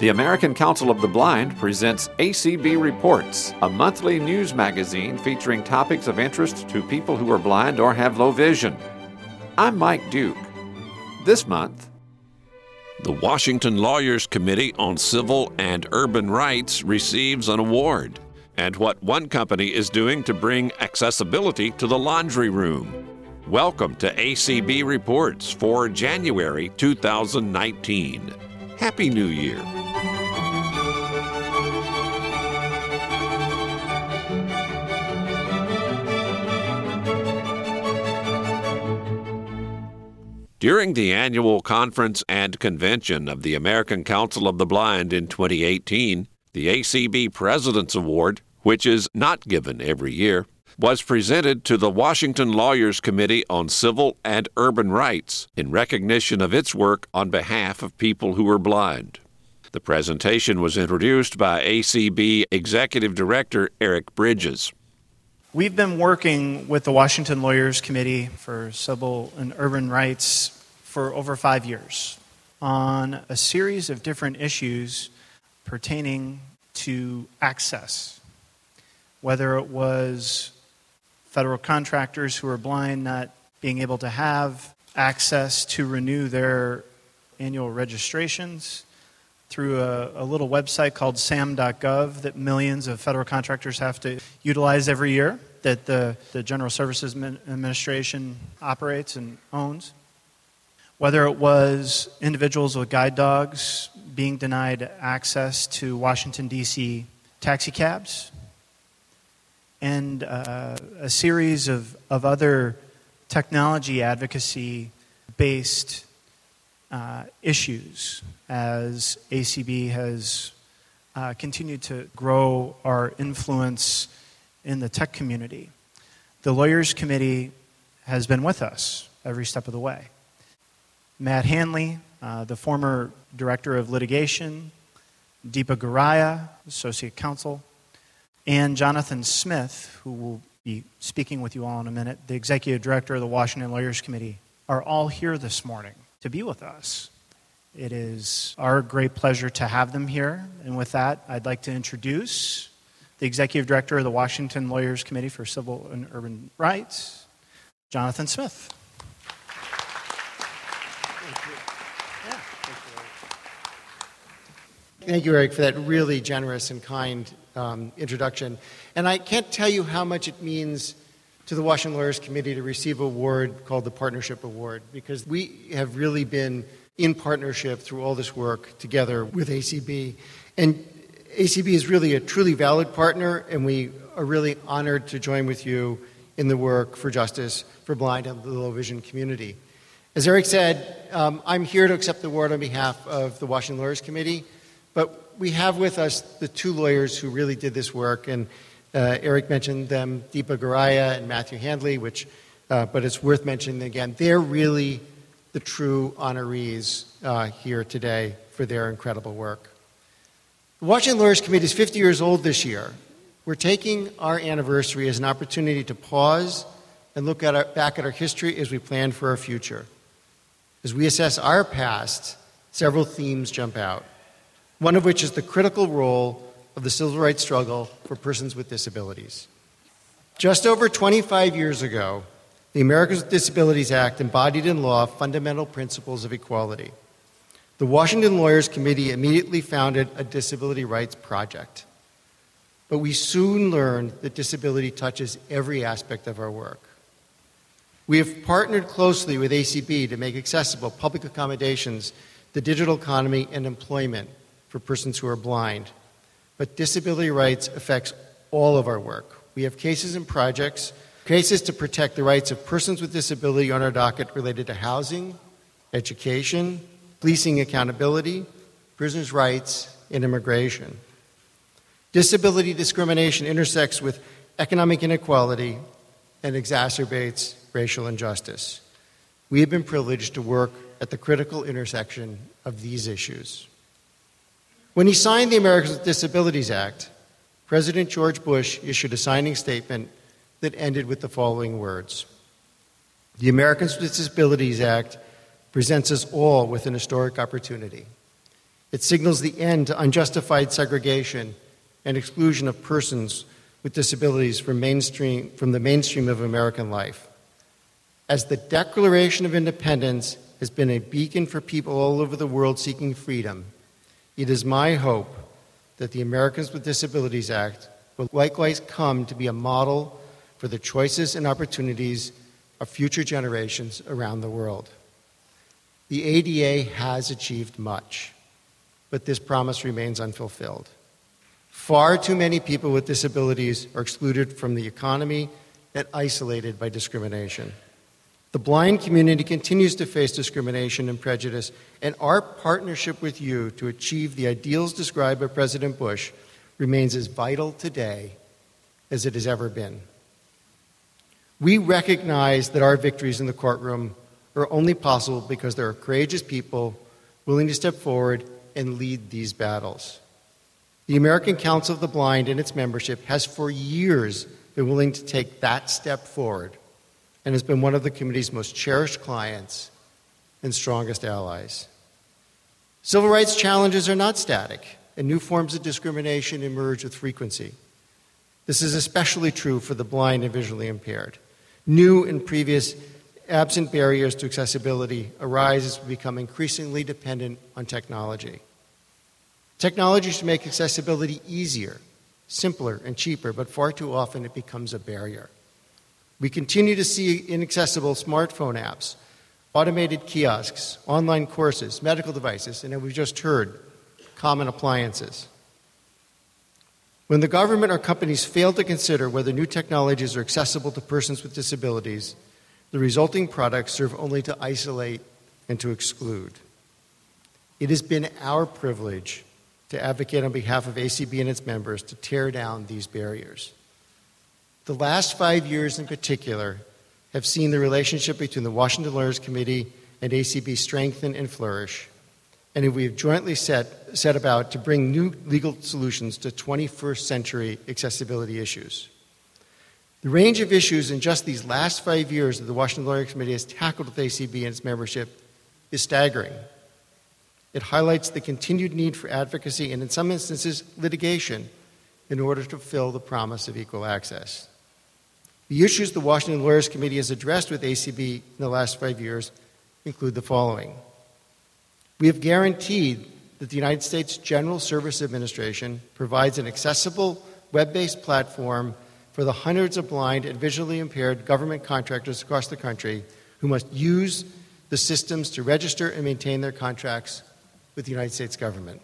The American Council of the Blind presents ACB Reports, a monthly news magazine featuring topics of interest to people who are blind or have low vision. I'm Mike Duke. This month, the Washington Lawyers Committee on Civil and Urban Rights receives an award, and what one company is doing to bring accessibility to the laundry room. Welcome to ACB Reports for January 2019. Happy New Year! During the annual conference and convention of the American Council of the Blind in 2018, the ACB President's Award, which is not given every year, was presented to the Washington Lawyers Committee on Civil and Urban Rights in recognition of its work on behalf of people who are blind. The presentation was introduced by ACB Executive Director Eric Bridges. We've been working with the Washington Lawyers Committee for Civil and Urban Rights for over five years on a series of different issues pertaining to access, whether it was federal contractors who are blind not being able to have access to renew their annual registrations through a, a, little website called sam.gov that millions of federal contractors have to utilize every year, that the, the General Services Administration operates and owns. Whether it was individuals with guide dogs being denied access to Washington, D.C. taxicabs, and uh, a series of, of other technology advocacy based uh, issues as ACB has uh, continued to grow our influence in the tech community. The Lawyers Committee has been with us every step of the way. Matt Handley, uh, the former Director of Litigation, Deepa Goraya, Associate Counsel, and Jonathan Smith, who will be speaking with you all in a minute, the Executive Director of the Washington Lawyers Committee, are all here this morning to be with us. It is our great pleasure to have them here. And with that, I'd like to introduce the Executive Director of the Washington Lawyers Committee for Civil and Urban Rights, Jonathan Smith. Thank you, Eric, for that really generous and kind um, introduction. And I can't tell you how much it means to the Washington Lawyers Committee to receive a award called the Partnership Award because we have really been in partnership through all this work together with ACB. And ACB is really a truly valid partner, and we are really honored to join with you in the work for justice for blind and the low vision community. As Eric said, um, I'm here to accept the award on behalf of the Washington Lawyers Committee, but we have with us the two lawyers who really did this work, and uh, Eric mentioned them, Deepa Goraya and Matthew Handley, which, uh, but it's worth mentioning again. They're really the true honorees uh, here today for their incredible work. The Washington Lawyers Committee is 50 years old this year. We're taking our anniversary as an opportunity to pause and look at our, back at our history as we plan for our future. As we assess our past, several themes jump out, one of which is the critical role of the civil rights struggle for persons with disabilities. Just over 25 years ago, the Americans with Disabilities Act embodied in law fundamental principles of equality. The Washington Lawyers Committee immediately founded a disability rights project. But we soon learned that disability touches every aspect of our work. We have partnered closely with ACB to make accessible public accommodations, the digital economy, and employment for persons who are blind. But disability rights affects all of our work. We have cases and projects, cases to protect the rights of persons with disability on our docket related to housing, education, policing accountability, prisoners' rights, and immigration. Disability discrimination intersects with economic inequality and exacerbates racial injustice. We have been privileged to work at the critical intersection of these issues. When he signed the Americans with Disabilities Act, President George Bush issued a signing statement that ended with the following words The Americans with Disabilities Act presents us all with an historic opportunity. It signals the end to unjustified segregation and exclusion of persons with disabilities from, mainstream, from the mainstream of American life. As the Declaration of Independence has been a beacon for people all over the world seeking freedom, it is my hope that the Americans with Disabilities Act will likewise come to be a model for the choices and opportunities of future generations around the world. The ADA has achieved much, but this promise remains unfulfilled. Far too many people with disabilities are excluded from the economy and isolated by discrimination. The blind community continues to face discrimination and prejudice, and our partnership with you to achieve the ideals described by President Bush remains as vital today as it has ever been. We recognize that our victories in the courtroom are only possible because there are courageous people willing to step forward and lead these battles. The American Council of the Blind and its membership has for years been willing to take that step forward and has been one of the committee's most cherished clients and strongest allies. Civil rights challenges are not static, and new forms of discrimination emerge with frequency. This is especially true for the blind and visually impaired. New and previous absent barriers to accessibility arise as we become increasingly dependent on technology. Technology should make accessibility easier, simpler, and cheaper, but far too often it becomes a barrier. We continue to see inaccessible smartphone apps, automated kiosks, online courses, medical devices, and as we've just heard, common appliances. When the government or companies fail to consider whether new technologies are accessible to persons with disabilities, the resulting products serve only to isolate and to exclude. It has been our privilege to advocate on behalf of ACB and its members to tear down these barriers. The last five years, in particular, have seen the relationship between the Washington Lawyers Committee and ACB strengthen and flourish and we have jointly set, set about to bring new legal solutions to 21st century accessibility issues. The range of issues in just these last five years that the Washington Lawyers Committee has tackled with ACB and its membership is staggering. It highlights the continued need for advocacy and, in some instances, litigation in order to fulfill the promise of equal access. The issues the Washington Lawyers Committee has addressed with ACB in the last five years include the following we have guaranteed that the United States General Service Administration provides an accessible web based platform for the hundreds of blind and visually impaired government contractors across the country who must use the systems to register and maintain their contracts with the United States government.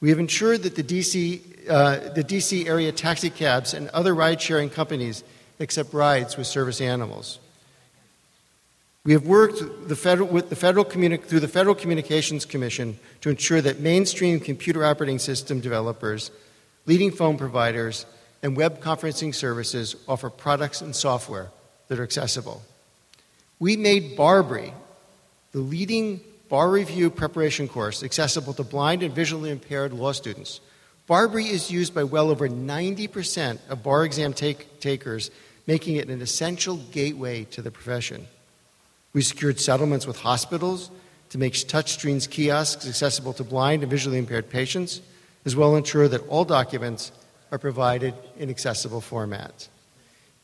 We have ensured that the DC, uh, the DC area taxi cabs and other ride sharing companies accept rides with service animals. We have worked the federal, with the federal communi- through the Federal Communications Commission to ensure that mainstream computer operating system developers, leading phone providers, and web conferencing services offer products and software that are accessible. We made BARBRI, the leading bar review preparation course, accessible to blind and visually impaired law students. BARBRI is used by well over 90% of bar exam take- takers, making it an essential gateway to the profession. We secured settlements with hospitals to make touchscreens kiosks accessible to blind and visually impaired patients, as well as ensure that all documents are provided in accessible formats.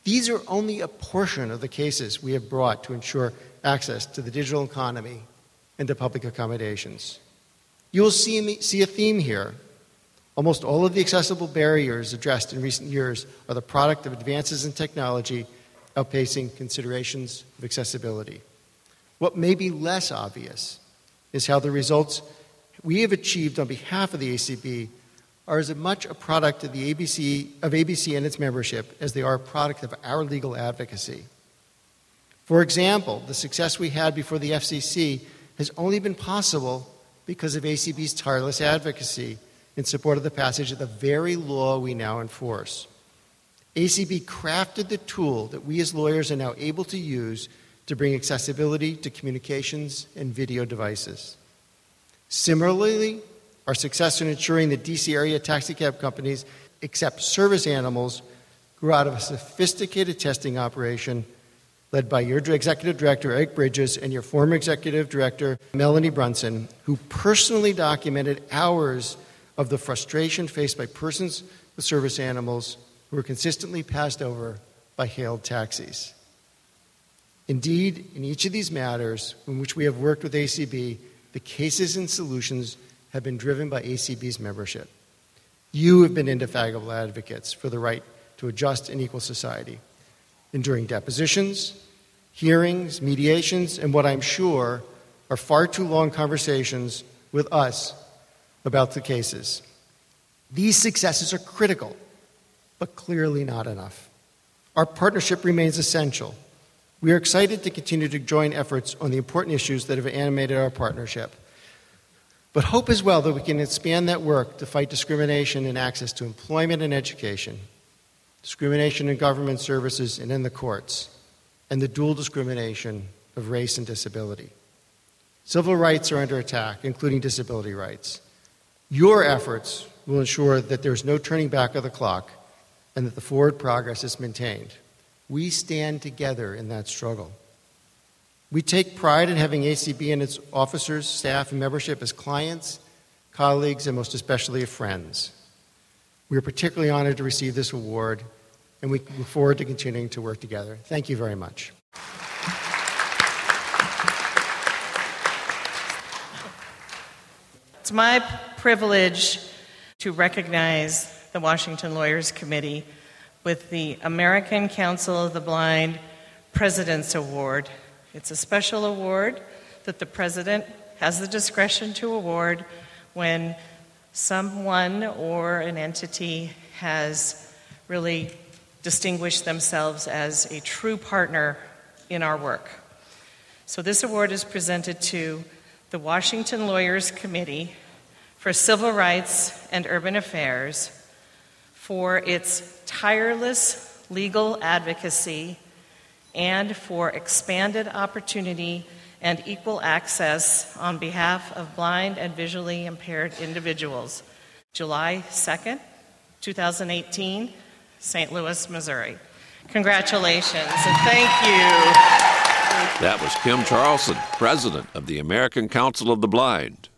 These are only a portion of the cases we have brought to ensure access to the digital economy and to public accommodations. You will see, see a theme here. Almost all of the accessible barriers addressed in recent years are the product of advances in technology outpacing considerations of accessibility. What may be less obvious is how the results we have achieved on behalf of the ACB are as much a product of the ABC of ABC and its membership as they are a product of our legal advocacy. For example, the success we had before the FCC has only been possible because of ACB's tireless advocacy in support of the passage of the very law we now enforce. ACB crafted the tool that we as lawyers are now able to use to bring accessibility to communications and video devices. Similarly, our success in ensuring that DC area taxicab companies accept service animals grew out of a sophisticated testing operation led by your executive director, Eric Bridges, and your former executive director, Melanie Brunson, who personally documented hours of the frustration faced by persons with service animals who were consistently passed over by hailed taxis. Indeed, in each of these matters in which we have worked with ACB, the cases and solutions have been driven by ACB's membership. You have been indefatigable advocates for the right to a just and equal society, enduring depositions, hearings, mediations, and what I'm sure are far too long conversations with us about the cases. These successes are critical, but clearly not enough. Our partnership remains essential. We are excited to continue to join efforts on the important issues that have animated our partnership. But hope as well that we can expand that work to fight discrimination in access to employment and education, discrimination in government services and in the courts, and the dual discrimination of race and disability. Civil rights are under attack, including disability rights. Your efforts will ensure that there's no turning back of the clock and that the forward progress is maintained. We stand together in that struggle. We take pride in having ACB and its officers, staff, and membership as clients, colleagues, and most especially friends. We are particularly honored to receive this award, and we look forward to continuing to work together. Thank you very much. It's my privilege to recognize the Washington Lawyers Committee with the American Council of the Blind President's Award it's a special award that the president has the discretion to award when someone or an entity has really distinguished themselves as a true partner in our work. So, this award is presented to the Washington Lawyers Committee for Civil Rights and Urban Affairs for its tireless legal advocacy and for expanded opportunity and equal access on behalf of blind and visually impaired individuals. July 2nd, 2018, St. Louis, Missouri. Congratulations and thank you. That was Kim Charlson, President of the American Council of the Blind.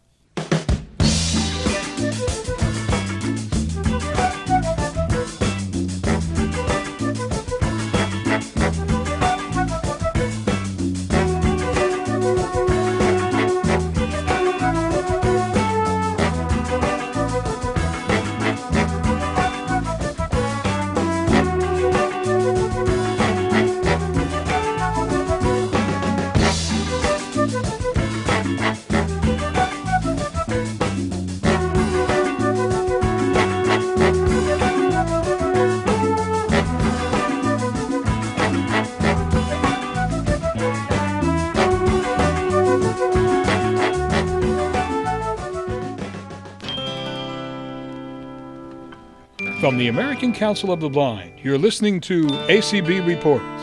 From the American Council of the Blind, you're listening to ACB Reports.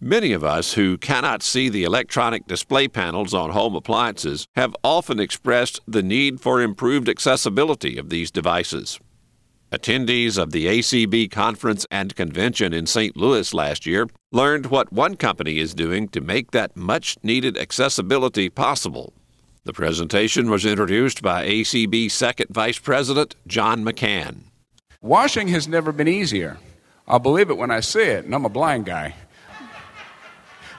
Many of us who cannot see the electronic display panels on home appliances have often expressed the need for improved accessibility of these devices. Attendees of the ACB conference and convention in St. Louis last year learned what one company is doing to make that much needed accessibility possible. The presentation was introduced by ACB Second Vice President John McCann. Washing has never been easier. I'll believe it when I see it, and I'm a blind guy.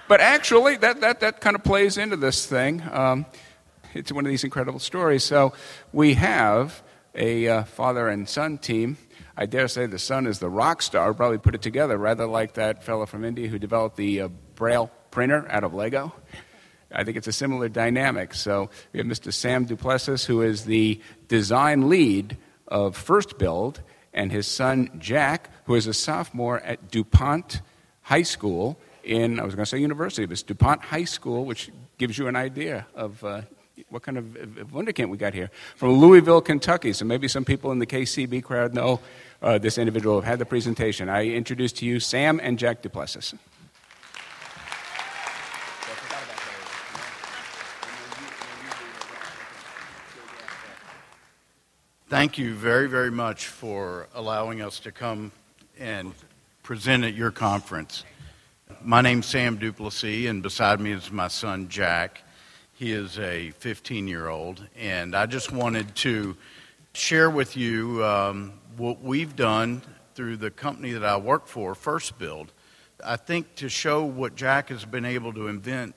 But actually, that, that, that kind of plays into this thing. Um, it's one of these incredible stories. So, we have a uh, father and son team. I dare say the son is the rock star, probably put it together, rather like that fellow from India who developed the uh, Braille printer out of Lego. I think it's a similar dynamic. So we have Mr. Sam Duplessis, who is the design lead of First Build, and his son Jack, who is a sophomore at DuPont High School in, I was going to say university, but it's DuPont High School, which gives you an idea of uh, what kind of, wunderkind we got here. From Louisville, Kentucky. So maybe some people in the KCB crowd know uh, this individual have had the presentation. I introduce to you Sam and Jack Duplessis. Thank you very, very much for allowing us to come and present at your conference. My name's Sam Duplessis, and beside me is my son Jack. He is a 15 year old, and I just wanted to share with you um, what we've done through the company that I work for, First Build. I think to show what Jack has been able to invent,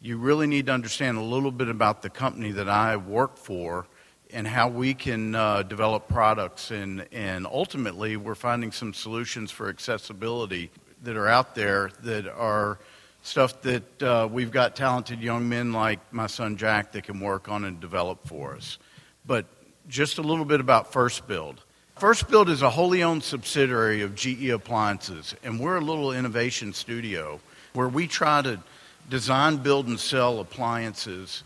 you really need to understand a little bit about the company that I work for and how we can uh, develop products. And, and ultimately, we're finding some solutions for accessibility that are out there that are stuff that uh, we've got talented young men like my son Jack that can work on and develop for us. But just a little bit about First Build. First Build is a wholly owned subsidiary of GE Appliances, and we're a little innovation studio where we try to design, build, and sell appliances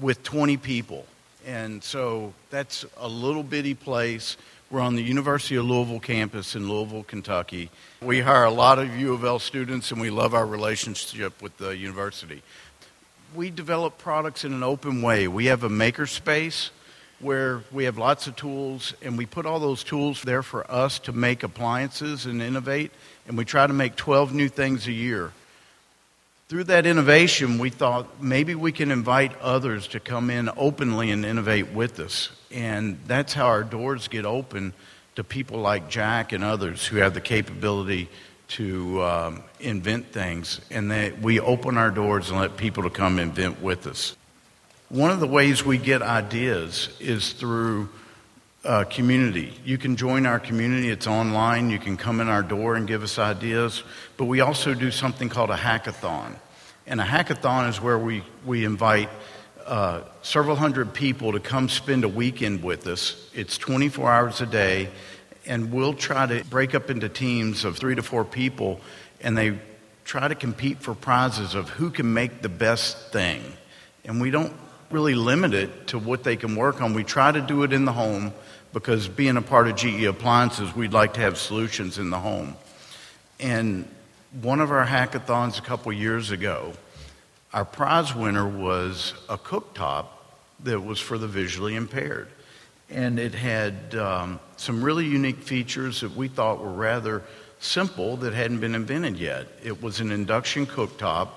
with 20 people. And so that's a little bitty place. We're on the University of Louisville campus in Louisville, Kentucky. We hire a lot of U of L students, and we love our relationship with the university. We develop products in an open way. We have a makerspace where we have lots of tools, and we put all those tools there for us to make appliances and innovate, and we try to make 12 new things a year through that innovation, we thought maybe we can invite others to come in openly and innovate with us. And that's how our doors get open to people like Jack and others who have the capability to um, invent things. And that we open our doors and let people to come invent with us. One of the ways we get ideas is through uh, community. You can join our community, it's online. You can come in our door and give us ideas. But we also do something called a hackathon. And a hackathon is where we, we invite uh, several hundred people to come spend a weekend with us. It's 24 hours a day, and we'll try to break up into teams of three to four people, and they try to compete for prizes of who can make the best thing. And we don't really limit it to what they can work on. We try to do it in the home because being a part of GE Appliances, we'd like to have solutions in the home. And one of our hackathons a couple years ago, our prize winner was a cooktop that was for the visually impaired. And it had um, some really unique features that we thought were rather simple that hadn't been invented yet. It was an induction cooktop,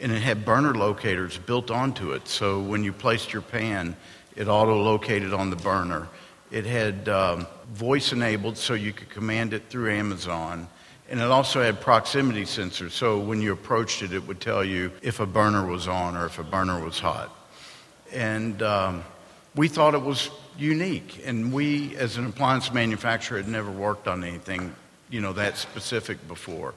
and it had burner locators built onto it. So when you placed your pan, it auto located on the burner. It had um, voice enabled so you could command it through Amazon. And it also had proximity sensors, so when you approached it, it would tell you if a burner was on or if a burner was hot. And um, we thought it was unique. And we, as an appliance manufacturer, had never worked on anything, you know, that specific before.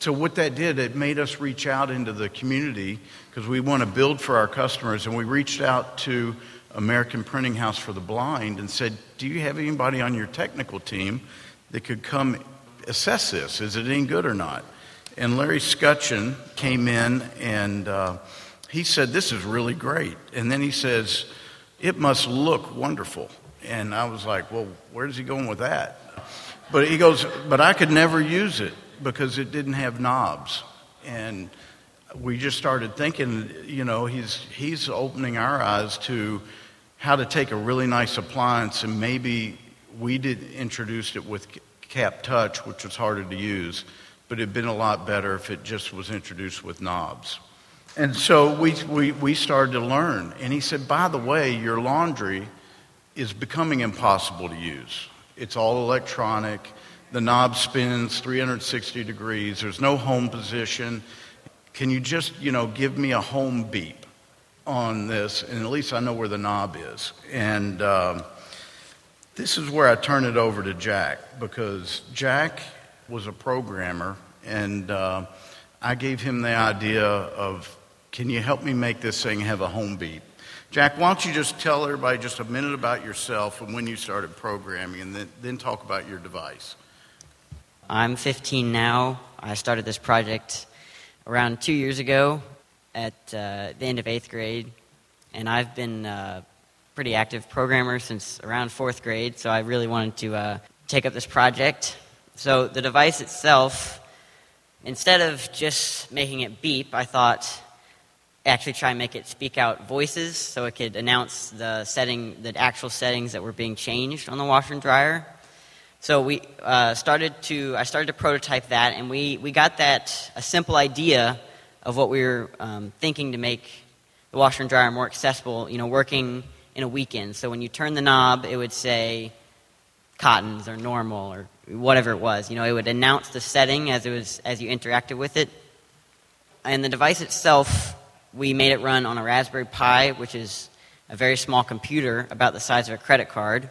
So what that did, it made us reach out into the community because we want to build for our customers. And we reached out to American Printing House for the Blind and said, "Do you have anybody on your technical team that could come assess this. Is it any good or not? And Larry Skutchan came in and uh, he said, This is really great. And then he says, It must look wonderful. And I was like, Well, where's he going with that? But he goes, But I could never use it because it didn't have knobs. And we just started thinking, you know, he's, he's opening our eyes to how to take a really nice appliance and maybe we did introduce it with cap touch, which was harder to use, but it'd been a lot better if it just was introduced with knobs. And so we, we, we started to learn. And he said, by the way, your laundry is becoming impossible to use. It's all electronic. The knob spins 360 degrees. There's no home position. Can you just, you know, give me a home beep on this? And at least I know where the knob is. And um, this is where I turn it over to Jack because Jack was a programmer, and uh, I gave him the idea of can you help me make this thing have a home beat? Jack, why don't you just tell everybody just a minute about yourself and when you started programming, and then, then talk about your device. I'm 15 now. I started this project around two years ago at uh, the end of eighth grade, and I've been uh, pretty active programmer since around fourth grade, so I really wanted to uh, take up this project. So the device itself, instead of just making it beep, I thought actually try and make it speak out voices so it could announce the setting, the actual settings that were being changed on the washer and dryer. So we uh, started to, I started to prototype that, and we, we got that, a simple idea of what we were um, thinking to make the washer and dryer more accessible, you know, working in a weekend. So when you turn the knob, it would say cottons or normal or whatever it was. You know, it would announce the setting as it was as you interacted with it. And the device itself, we made it run on a Raspberry Pi, which is a very small computer about the size of a credit card.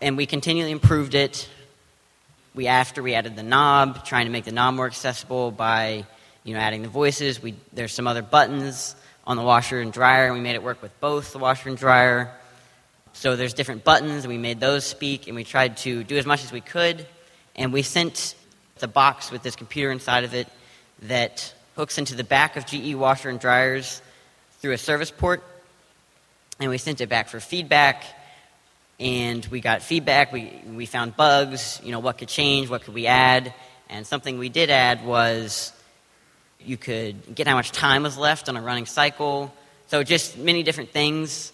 And we continually improved it. We after we added the knob, trying to make the knob more accessible by you know adding the voices. We there's some other buttons on the washer and dryer, and we made it work with both the washer and dryer. So there's different buttons, and we made those speak, and we tried to do as much as we could. And we sent the box with this computer inside of it that hooks into the back of GE washer and dryers through a service port. And we sent it back for feedback. And we got feedback. We, we found bugs, you know, what could change, what could we add. And something we did add was you could get how much time was left on a running cycle. So just many different things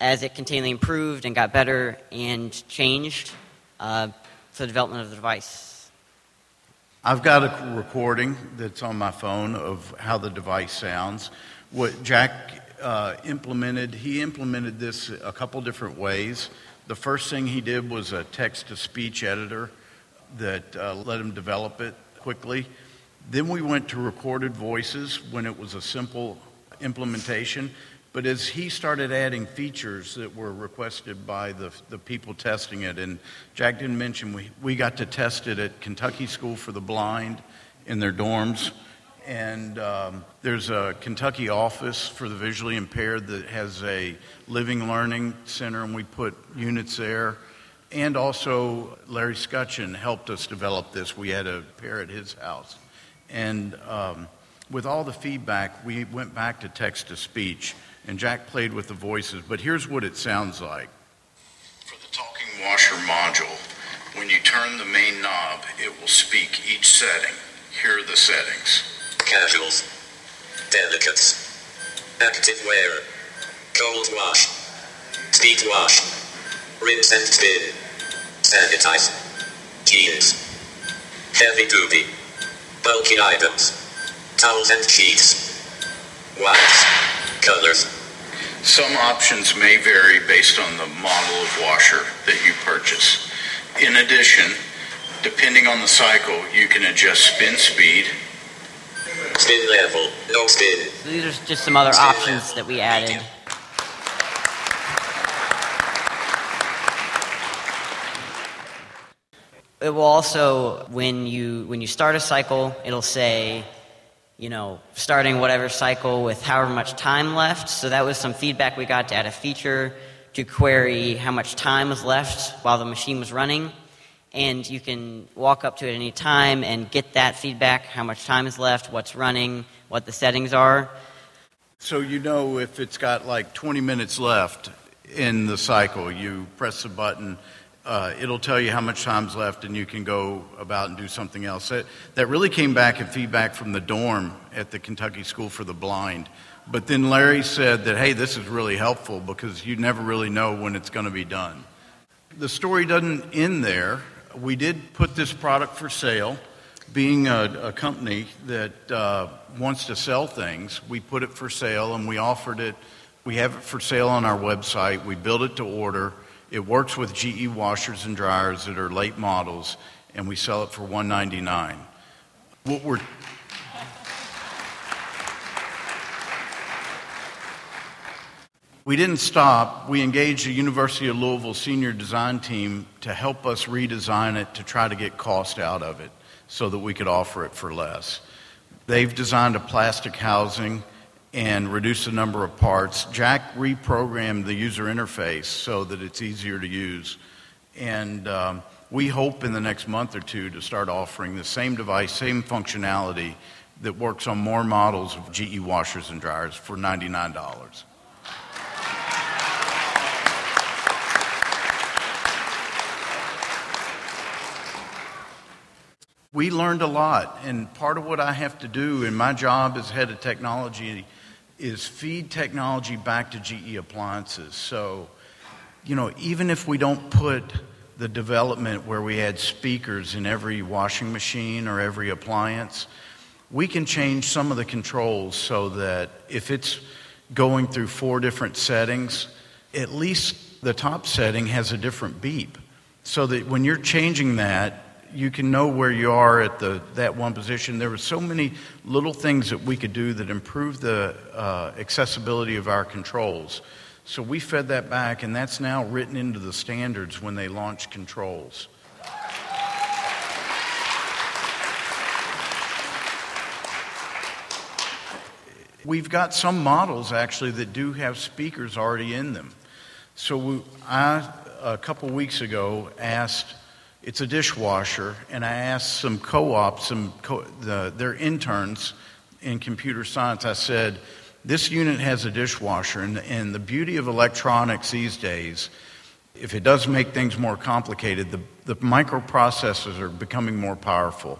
as it continually improved and got better and changed uh, for the development of the device. I've got a recording that's on my phone of how the device sounds. What Jack uh, implemented, he implemented this a couple different ways. The first thing he did was a text to speech editor that uh, let him develop it quickly. Then we went to recorded voices when it was a simple implementation. But as he started adding features that were requested by the, the people testing it, and Jack didn't mention, we, we got to test it at Kentucky School for the Blind in their dorms. And um, there's a Kentucky office for the visually impaired that has a living learning center, and we put units there. And also, Larry Skutchan helped us develop this. We had a pair at his house. And um, with all the feedback, we went back to text to speech and Jack played with the voices, but here's what it sounds like. For the talking washer module, when you turn the main knob, it will speak each setting. Here are the settings. Casuals. Delicates. Active wear. Cold wash. Speed wash. Rinse and spin. Sanitize. Jeans. Heavy duty. Bulky items. Towels and sheets. Wipes. Colors. Some options may vary based on the model of washer that you purchase. In addition, depending on the cycle, you can adjust spin speed. Spin level, no spin. These are just some other spin options level. that we added. It will also, when you when you start a cycle, it'll say you know, starting whatever cycle with however much time left. So that was some feedback we got to add a feature to query how much time was left while the machine was running. And you can walk up to it any time and get that feedback how much time is left, what's running, what the settings are. So you know if it's got like 20 minutes left in the cycle, you press the button uh, it'll tell you how much time's left and you can go about and do something else. That, that really came back in feedback from the dorm at the Kentucky School for the Blind. But then Larry said that, hey, this is really helpful because you never really know when it's going to be done. The story doesn't end there. We did put this product for sale. Being a, a company that uh, wants to sell things, we put it for sale and we offered it. We have it for sale on our website. We built it to order it works with GE washers and dryers that are late models, and we sell it for 199. What we're We didn't stop. We engaged the University of Louisville senior design team to help us redesign it to try to get cost out of it so that we could offer it for less. They've designed a plastic housing and reduced the number of parts. Jack reprogrammed the user interface so that it's easier to use. And um, we hope in the next month or two to start offering the same device, same functionality that works on more models of GE washers and dryers for $99. We learned a lot. And part of what I have to do in my job as head of technology is feed technology back to GE appliances. So, you know, even if we don't put the development where we had speakers in every washing machine or every appliance, we can change some of the controls so that if it's going through four different settings, at least the top setting has a different beep. So that when you're changing that, you can know where you are at the, that one position. There were so many little things that we could do that improved the uh, accessibility of our controls. So we fed that back, and that's now written into the standards when they launch controls. We've got some models actually that do have speakers already in them. So we, I, a couple weeks ago, asked it's a dishwasher, and I asked some co-ops, some co- the, their interns in computer science. I said, "This unit has a dishwasher, and, and the beauty of electronics these days, if it does make things more complicated, the, the microprocessors are becoming more powerful.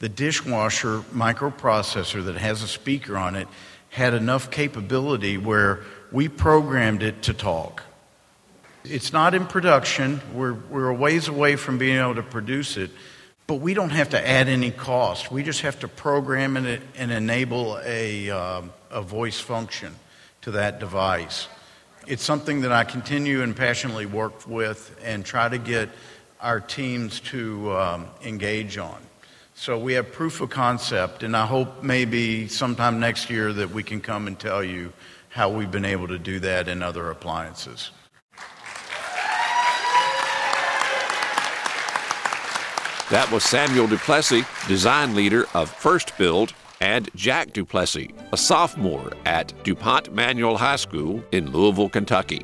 The dishwasher microprocessor that has a speaker on it had enough capability where we programmed it to talk." It's not in production. We're, we're a ways away from being able to produce it, but we don't have to add any cost. We just have to program it and enable a, uh, a voice function to that device. It's something that I continue and passionately work with and try to get our teams to um, engage on. So we have proof of concept, and I hope maybe sometime next year that we can come and tell you how we've been able to do that in other appliances. That was Samuel Duplessis, design leader of First Build, and Jack Duplessis, a sophomore at DuPont Manual High School in Louisville, Kentucky.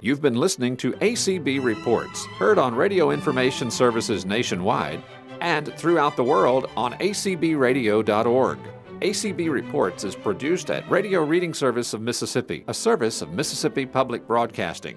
You've been listening to ACB Reports, heard on radio information services nationwide and throughout the world on acbradio.org. ACB Reports is produced at Radio Reading Service of Mississippi, a service of Mississippi Public Broadcasting.